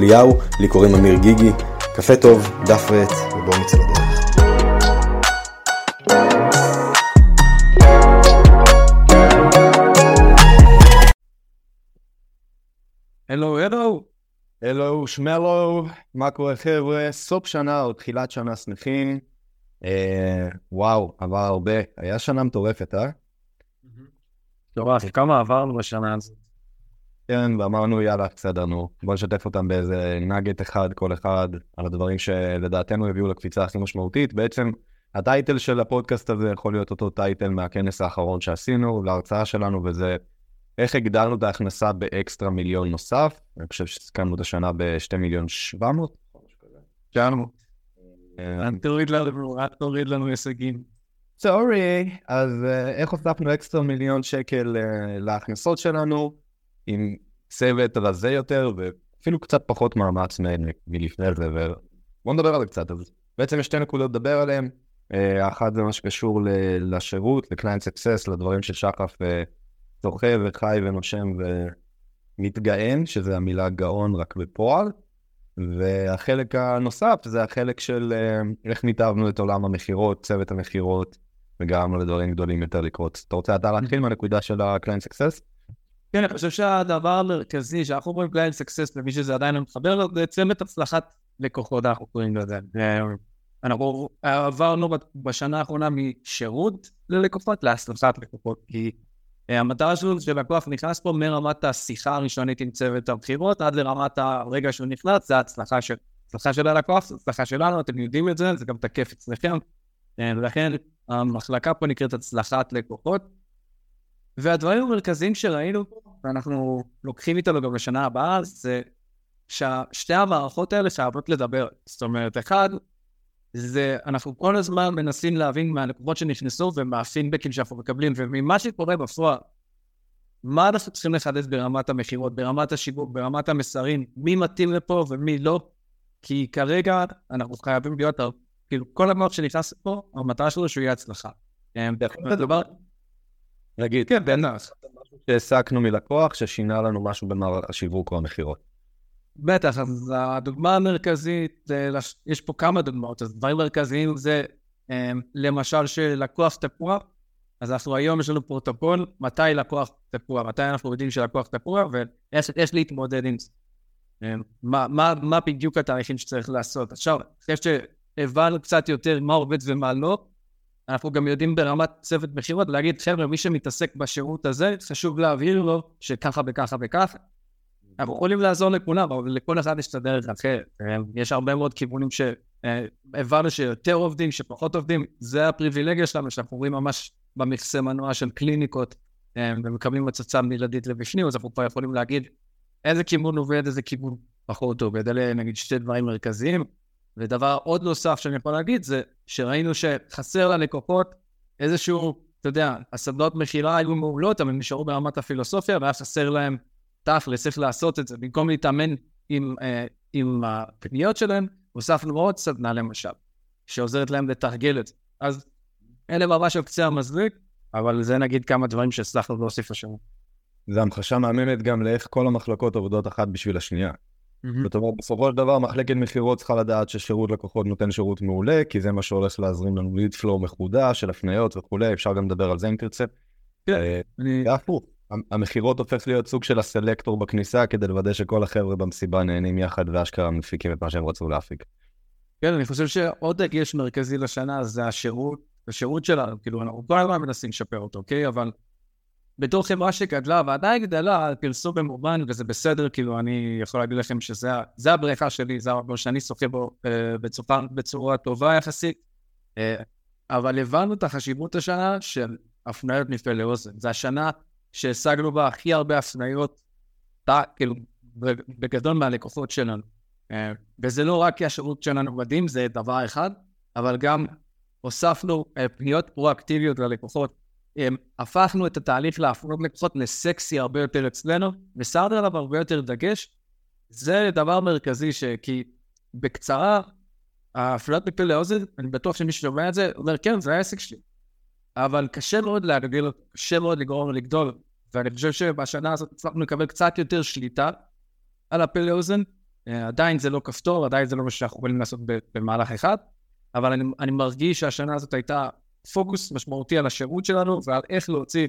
אליהו, לי קוראים אמיר גיגי. קפה טוב, דף ועט, ובואו נצא לדרך. הלו, הלו. הלו, שמלו, מה קורה חבר'ה? סוף שנה או תחילת שנה שמחים. אה, וואו, עבר הרבה. היה שנה מטורפת, אה? מטורף, כמה עברנו בשנה הזאת. כן, ואמרנו, יאללה, בסדר, נו. בוא נשתף אותם באיזה nugget אחד, כל אחד, על הדברים שלדעתנו יביאו לקפיצה הכי משמעותית. בעצם, ה title של הפודקאסט הזה יכול להיות אותו title מהכנס האחרון שעשינו, להרצאה שלנו, וזה איך הגדלנו את ההכנסה באקסטרה מיליון נוסף. אני חושב שסיכמנו את השנה ב-2 מיליון 700. שאלנו. אל תוריד לנו, אל תוריד לנו הישגים. סורי. אז אה, איך הוספנו אקסטרה מיליון שקל אה, להכנסות שלנו, עם צוות רזה יותר, ואפילו קצת פחות מאמץ מלפני זה, ובואו נדבר על זה קצת. אז בעצם יש שתי נקודות לדבר עליהן. אה, האחת זה מה שקשור לשירות, ל-client success, לדברים ששחף אה, זוכה וחי ונושם ומתגאן, שזה המילה גאון רק בפועל. והחלק הנוסף זה החלק של אה, איך ניתבנו את עולם המכירות, צוות המכירות, וגרמנו לדברים גדולים יותר לקרות. אתה רוצה אתה להתחיל מהנקודה של ה-client success? כן, אני חושב שהדבר המרכזי שאנחנו רואים קליינט סקסס, למי שזה עדיין לא מתחבר זה צוות הצלחת לקוחות, אנחנו קוראים לזה. אנחנו עברנו בשנה האחרונה משירות ללקוחות להצלחת לקוחות, כי אה, המטרה שלנו זה שלקוח נכנס פה מרמת השיחה הראשונית עם צוות הבחירות עד לרמת הרגע שהוא נכנס, זה ההצלחה של, הצלחה של הלקוח, זו הצלחה שלנו, אתם יודעים את זה, זה גם תקף אצלכם. אה, ולכן המחלקה פה נקראת הצלחת לקוחות. והדברים המרכזיים שראינו פה, ואנחנו לוקחים איתנו גם לשנה הבאה, זה ששתי המערכות האלה חייבות לדבר. זאת אומרת, אחד, זה אנחנו כל הזמן מנסים להבין מהלקוחות שנכנסו ומהפידבקים שאנחנו מקבלים וממה שקורה בפועל, מה אנחנו צריכים לחדש ברמת המכירות, ברמת השיווק, ברמת המסרים, מי מתאים לפה ומי לא, כי כרגע אנחנו חייבים להיות, כאילו כל המוח שנכנס לפה, המטרה שלו שהוא יהיה הצלחה. נגיד, כן, בטח. שהעסקנו מלקוח ששינה לנו משהו במערך השיווק או המכירות. בטח, אז הדוגמה המרכזית, יש פה כמה דוגמאות, אז דברים מרכזיים זה למשל שלקוח תקוע, אז אנחנו היום יש לנו פרוטוקול, מתי לקוח תקוע, מתי אנחנו יודעים שלקוח תקוע, ויש להתמודד עם זה. מה, מה, מה בדיוק התהליכים שצריך לעשות. עכשיו, אחרי שהבנו קצת יותר מה עובד ומה לא, אנחנו גם יודעים ברמת צוות מכירות להגיד, חבר'ה, מי שמתעסק בשירות הזה, חשוב להבהיר לו שככה וככה וככה. אנחנו יכולים לעזור לכולם, אבל לכל אחד יש את הדרך אחרת. יש הרבה מאוד כיוונים שהבנו שיותר עובדים, שפחות עובדים. זה הפריבילגיה שלנו, שאנחנו רואים ממש במכסה מנוע של קליניקות, ומקבלים הצצה בלעדית לבפנים, אז אנחנו כבר יכולים להגיד איזה כיוון עובד, איזה כיוון פחות עובד. אלה נגיד שתי דברים מרכזיים. ודבר עוד נוסף שאני יכול להגיד זה שראינו שחסר ללקוחות איזשהו, אתה יודע, הסדנות מכירה היו מעולות, אבל הם נשארו ברמת הפילוסופיה, והיה חסר להם תכלס איך לעשות את זה. במקום להתאמן עם, אה, עם הפניות שלהם, הוספנו עוד סדנה למשל, שעוזרת להם לתרגל את זה. אז אלה ממש על קצה המזליק, אבל זה נגיד כמה דברים שהצלחנו להוסיף השנה. זו המחשה מאמנת גם לאיך כל המחלקות עובדות אחת בשביל השנייה. זאת אומרת, בסופו של דבר מחלקת מכירות צריכה לדעת ששירות לקוחות נותן שירות מעולה, כי זה מה שהולך להזרים לנו ליד פלואו מחודש של הפניות וכולי, אפשר גם לדבר על זה אם תרצה. כן, אני... הפוך, המכירות הופך להיות סוג של הסלקטור בכניסה כדי לוודא שכל החבר'ה במסיבה נהנים יחד ואשכרה מפיקים את מה שהם רצו להפיק. כן, אני חושב שעוד דגש מרכזי לשנה זה השירות, השירות שלנו, כאילו אנחנו כל הזמן מנסים לשפר אותו, אוקיי? אבל בתור חברה שגדלה ועדיין גדלה, פרסום במובן, וזה בסדר, כאילו, אני יכול להגיד לכם שזה הבריכה שלי, זה המקום שאני שוחה בו אה, בצורה, בצורה טובה יחסית, אה, אבל הבנו את החשיבות השנה של הפניות מפה לאוזן. זו השנה שהשגנו בה הכי הרבה הפניות, כאילו, בגדול מהלקוחות שלנו. אה, וזה לא רק כי השירות שלנו מדהים, זה דבר אחד, אבל גם הוספנו פניות פרואקטיביות ללקוחות. הפכנו את התהליך להפנות לקוחות לסקסי הרבה יותר אצלנו, ושמנו עליו הרבה יותר דגש. זה דבר מרכזי, כי בקצרה, ההפלת מפה לאוזן, אני בטוח שמי ששומע את זה, אומר, כן, זה העסק שלי. אבל קשה מאוד להגדיל, קשה מאוד לגרום לגדול. ואני חושב שבשנה הזאת הצלחנו לקבל קצת יותר שליטה על הפה לאוזן. אה, עדיין זה לא כפתור, עדיין זה לא מה שאנחנו יכולים לעשות במהלך אחד, אבל אני, אני מרגיש שהשנה הזאת הייתה פוקוס משמעותי על השירות שלנו ועל איך להוציא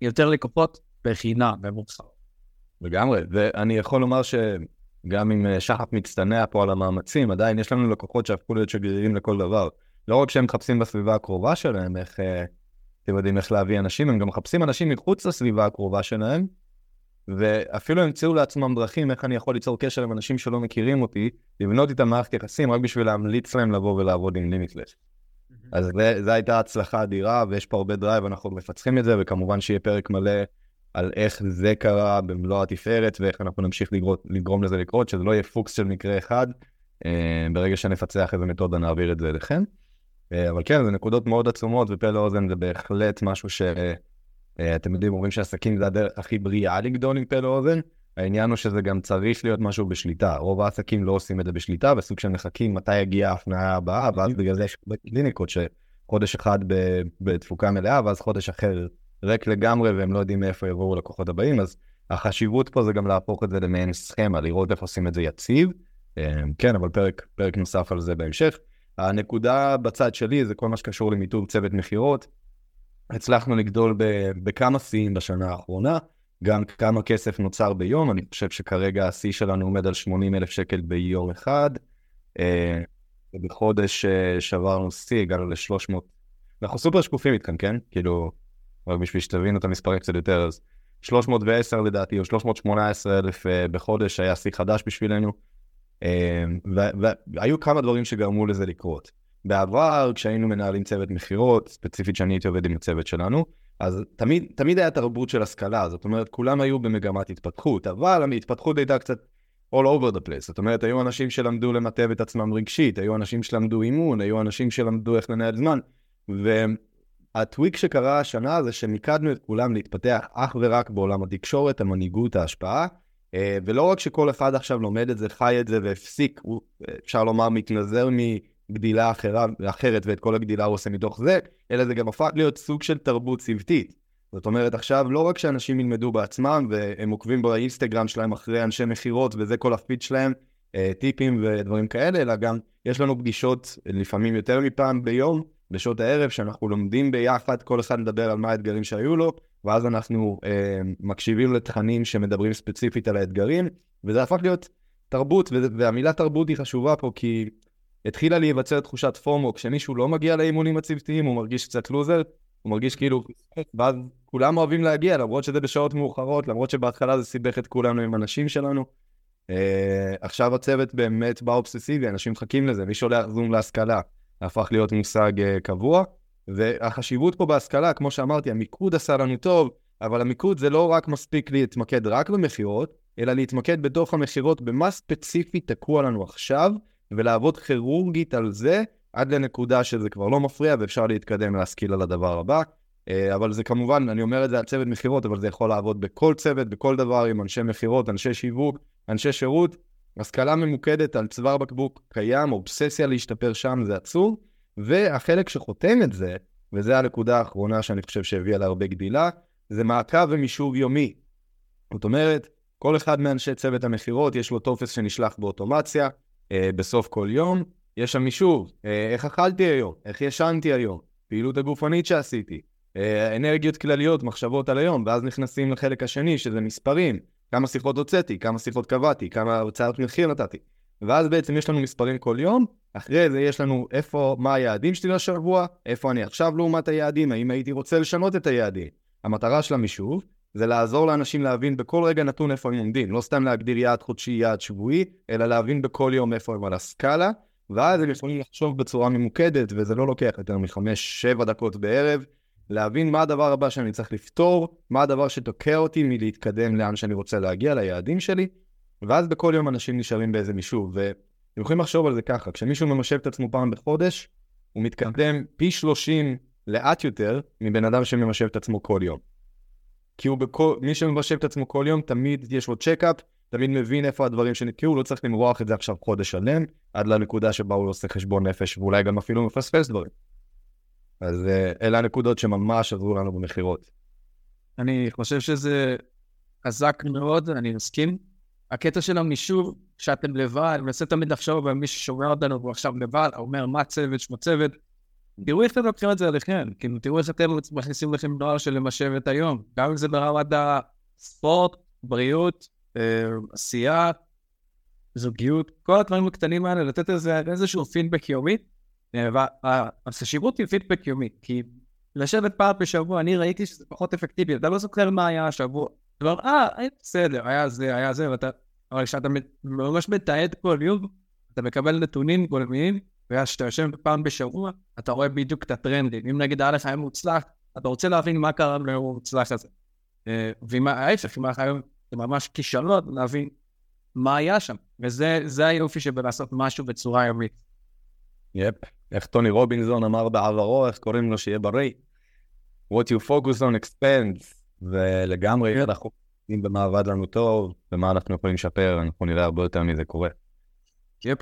יותר לקוחות בחינם, במוצר. לגמרי, ואני יכול לומר שגם אם אה, שחף מצטנע פה על המאמצים, עדיין יש לנו לקוחות שהפכו להיות שגרירים לכל דבר. לא רק שהם מחפשים בסביבה הקרובה שלהם איך, אה, אתם יודעים איך להביא אנשים, הם גם מחפשים אנשים מחוץ לסביבה הקרובה שלהם, ואפילו ימצאו לעצמם דרכים איך אני יכול ליצור קשר עם אנשים שלא מכירים אותי, לבנות איתם מערכת יחסים רק בשביל להמליץ להם לבוא ולעבוד עם לימיטלס. אז זו הייתה הצלחה אדירה, ויש פה הרבה drive, אנחנו מפצחים את זה, וכמובן שיהיה פרק מלא על איך זה קרה במלוא התפארת, ואיך אנחנו נמשיך לגרום, לגרום לזה לקרות, שזה לא יהיה פוקס של מקרה אחד. אה, ברגע שנפצח איזה מתודה נעביר את זה אליכם. אה, אבל כן, זה נקודות מאוד עצומות, ופה לאוזן זה בהחלט משהו שאתם יודעים, אומרים שעסקים זה הדרך הכי בריאה לגדול עם פה לאוזן. העניין הוא שזה גם צריך להיות משהו בשליטה. רוב העסקים לא עושים את זה בשליטה, בסוג של מחכים מתי יגיע ההפניה הבאה, ואז בגלל זה יש קליניקות שחודש אחד בתפוקה מלאה, ואז חודש אחר ריק לגמרי, והם לא יודעים מאיפה יבואו לקוחות הבאים, אז החשיבות פה זה גם להפוך את זה למעין סכמה, לראות איך עושים את זה יציב. אה, כן, אבל פרק, פרק נוסף על זה בהמשך. הנקודה בצד שלי זה כל מה שקשור למיתוג צוות מכירות. הצלחנו לגדול בכמה שיאים בשנה האחרונה, גם כמה כסף נוצר ביום, אני חושב שכרגע השיא שלנו עומד על 80 אלף שקל ביום אחד, אה, ובחודש אה, שברנו שיא, הגענו ל-300. אנחנו סופר שקופים איתכם, כן? כאילו, רק בשביל שתבינו את המספרים קצת יותר, אז 310 לדעתי, או 318 אלף אה, בחודש היה שיא חדש בשבילנו. והיו כמה דברים שגרמו לזה לקרות. בעבר, כשהיינו מנהלים צוות מכירות, ספציפית שאני הייתי עובד עם הצוות שלנו, אז תמיד, תמיד היה תרבות של השכלה, זאת אומרת, כולם היו במגמת התפתחות, אבל ההתפתחות הייתה קצת all over the place, זאת אומרת, היו אנשים שלמדו למטב את עצמם רגשית, היו אנשים שלמדו אימון, היו אנשים שלמדו איך לנהל זמן, והטוויק שקרה השנה זה שמיקדנו את כולם להתפתח אך ורק בעולם התקשורת, המנהיגות, ההשפעה, אה, ולא רק שכל אחד עכשיו לומד את זה, חי את זה והפסיק, הוא, אפשר לומר, מתנזר מגדילה אחרה, אחרת ואת כל הגדילה הוא עושה מתוך זה, אלא זה גם הפך להיות סוג של תרבות צוותית. זאת אומרת, עכשיו לא רק שאנשים ילמדו בעצמם והם עוקבים באינסטגרם שלהם אחרי אנשי מכירות וזה כל הפיד שלהם, אה, טיפים ודברים כאלה, אלא גם יש לנו פגישות לפעמים יותר מפעם ביום, בשעות הערב, שאנחנו לומדים ביחד, כל אחד מדבר על מה האתגרים שהיו לו, ואז אנחנו אה, מקשיבים לתכנים שמדברים ספציפית על האתגרים, וזה הפך להיות תרבות, והמילה תרבות היא חשובה פה כי התחילה להיווצר תחושת פומו, כשמישהו לא מגיע לאימונים הצוותיים, הוא מרגיש קצת לוזר, הוא מרגיש כאילו, ואז כולם אוהבים להגיע, למרות שזה בשעות מאוחרות, למרות שבהתחלה זה סיבך את כולנו עם אנשים שלנו. Uh, עכשיו הצוות באמת בא אובססיבי, אנשים מחכים לזה, מי שולח זום להשכלה, הפך להיות מושג uh, קבוע. והחשיבות פה בהשכלה, כמו שאמרתי, המיקוד עשה לנו טוב, אבל המיקוד זה לא רק מספיק להתמקד רק במכירות, אלא להתמקד בתוך המכירות במה ספציפי תקוע לנו עכשיו, ולעבוד כירורגית על זה עד לנקודה שזה כבר לא מפריע ואפשר להתקדם להשכיל על הדבר הבא. אה, אבל זה כמובן, אני אומר את זה על צוות מכירות, אבל זה יכול לעבוד בכל צוות, בכל דבר, עם אנשי מכירות, אנשי שיווק, אנשי שירות. השכלה ממוקדת על צוואר בקבוק קיים, אובססיה להשתפר שם, זה עצוב. והחלק שחותם את זה, וזו הנקודה האחרונה שאני חושב שהביאה להרבה גדילה, זה מעקב ומישוב יומי. זאת אומרת, כל אחד מאנשי צוות המכירות, יש לו טופס שנשלח באוטומציה, אה, בסוף כל יום, יש שם מישוב, אה, איך אכלתי היום, איך ישנתי היום, פעילות הגופנית שעשיתי, אה, אנרגיות כלליות, מחשבות על היום, ואז נכנסים לחלק השני, שזה מספרים, כמה שיחות הוצאתי, כמה שיחות קבעתי, כמה הרצאות מחיר נתתי. ואז בעצם יש לנו מספרים כל יום, אחרי זה יש לנו איפה, מה היעדים שלי לשבוע, איפה אני עכשיו לעומת היעדים, האם הייתי רוצה לשנות את היעדים. המטרה של המישוב זה לעזור לאנשים להבין בכל רגע נתון איפה הם עומדים, לא סתם להגדיר יעד חודשי, יעד שבועי, אלא להבין בכל יום איפה הם על הסקאלה, ואז הם יכולים לחשוב בצורה ממוקדת, וזה לא לוקח יותר מחמש, שבע דקות בערב, להבין מה הדבר הבא שאני צריך לפתור, מה הדבר שתוקע אותי מלהתקדם לאן שאני רוצה להגיע, ליעדים שלי, ואז בכל יום אנשים נשארים באיזה מישוב, ואתם יכולים לחשוב על זה ככה, כשמישהו ממשב את עצמו פעם בחודש, הוא מתקדם פי 30 לאט יותר מבן אדם שממשב את עצמו כל יום. כי הוא בכל, מי שממשב את עצמו כל יום, תמיד יש לו צ'קאפ, תמיד מבין איפה הדברים שנתקעו, הוא לא צריך למרוח את זה עכשיו חודש שלם, עד לנקודה שבה הוא עושה חשבון נפש, ואולי גם אפילו מפספס דברים. אז אה, אלה הנקודות שממש עזרו לנו במכירות. אני חושב שזה חזק מאוד, אני מסכים. הקטע של המישוב, שאתם לבד, אני מנסה תמיד לחשוב על מי ששומע אותנו והוא עכשיו לבד, אומר מה צוות, שמו צוות. תראו איך אתם לוקחים את זה עליכם, כאילו תראו איך אתם מכניסים לכם נוער של למשב את היום, גם אם זה ברמת הספורט, בריאות, אה, עשייה, זוגיות, כל הדברים הקטנים האלה, לתת לזה איזשהו פידבק יומי. והחשיבות היא פידבק יומי, כי לשבת פעם בשבוע, אני ראיתי שזה פחות אפקטיבי, אתה לא זוכר מה היה השבוע. אתה אומר, אה, בסדר, היה זה, היה זה, ואתה... אבל כשאתה ממש מתעד כל יום, אתה מקבל נתונים גולמיים, וכשאתה יושב פעם בשבוע, אתה רואה בדיוק את הטרנדים. אם נגיד היה לך היום מוצלח, אתה רוצה להבין מה קרה ביום המוצלח הזה. אה, ואם ההפך, אם היה לך היום זה ממש כישלון, להבין מה היה שם. וזה היופי שבלעשות משהו בצורה יומית. יפ, איך טוני רובינזון אמר בעברו, איך קוראים לו שיהיה בריא. What you focus on expands, ולגמרי אנחנו אם במה עבד לנו טוב, ומה אנחנו יכולים לשפר, אנחנו נראה הרבה יותר מזה קורה. יפ,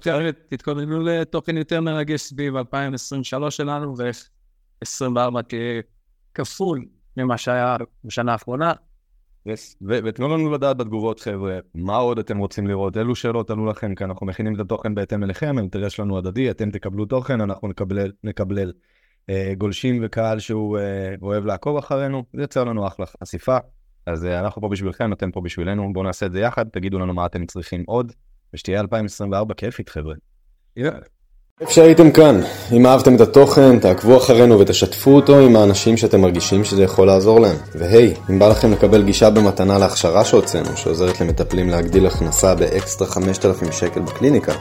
תתכוננו לתוכן יותר מרגש סביב 2023 שלנו, ו-24 תהיה כפול ממה שהיה בשנה האחרונה. Yes. ותנו לנו לדעת בתגובות חבר'ה, מה עוד אתם רוצים לראות, אילו שאלות עלו לכם, כי אנחנו מכינים את התוכן בהתאם אליכם, האינטרס שלנו הדדי, אתם תקבלו תוכן, אנחנו נקבל, נקבל אה, גולשים וקהל שהוא אה, אוהב לעקוב אחרינו, זה יוצר לנו אחלה חשיפה, אז אה, אנחנו פה בשבילכם, אתם פה בשבילנו, בואו נעשה את זה יחד, תגידו לנו מה אתם צריכים עוד, ושתהיה 2024 כיפית חבר'ה. Yeah. איפה שהייתם כאן, אם אהבתם את התוכן, תעקבו אחרינו ותשתפו אותו עם האנשים שאתם מרגישים שזה יכול לעזור להם. והי, אם בא לכם לקבל גישה במתנה להכשרה שהוצאנו, שעוזרת למטפלים להגדיל הכנסה באקסטרה 5,000 שקל בקליניקה,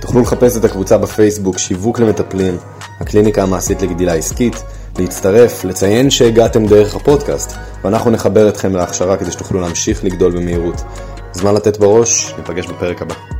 תוכלו לחפש את הקבוצה בפייסבוק שיווק למטפלים, הקליניקה המעשית לגדילה עסקית, להצטרף, לציין שהגעתם דרך הפודקאסט, ואנחנו נחבר אתכם להכשרה כדי שתוכלו להמשיך לגדול במהירות. זמן לתת בראש, ניפגש בפרק הבא.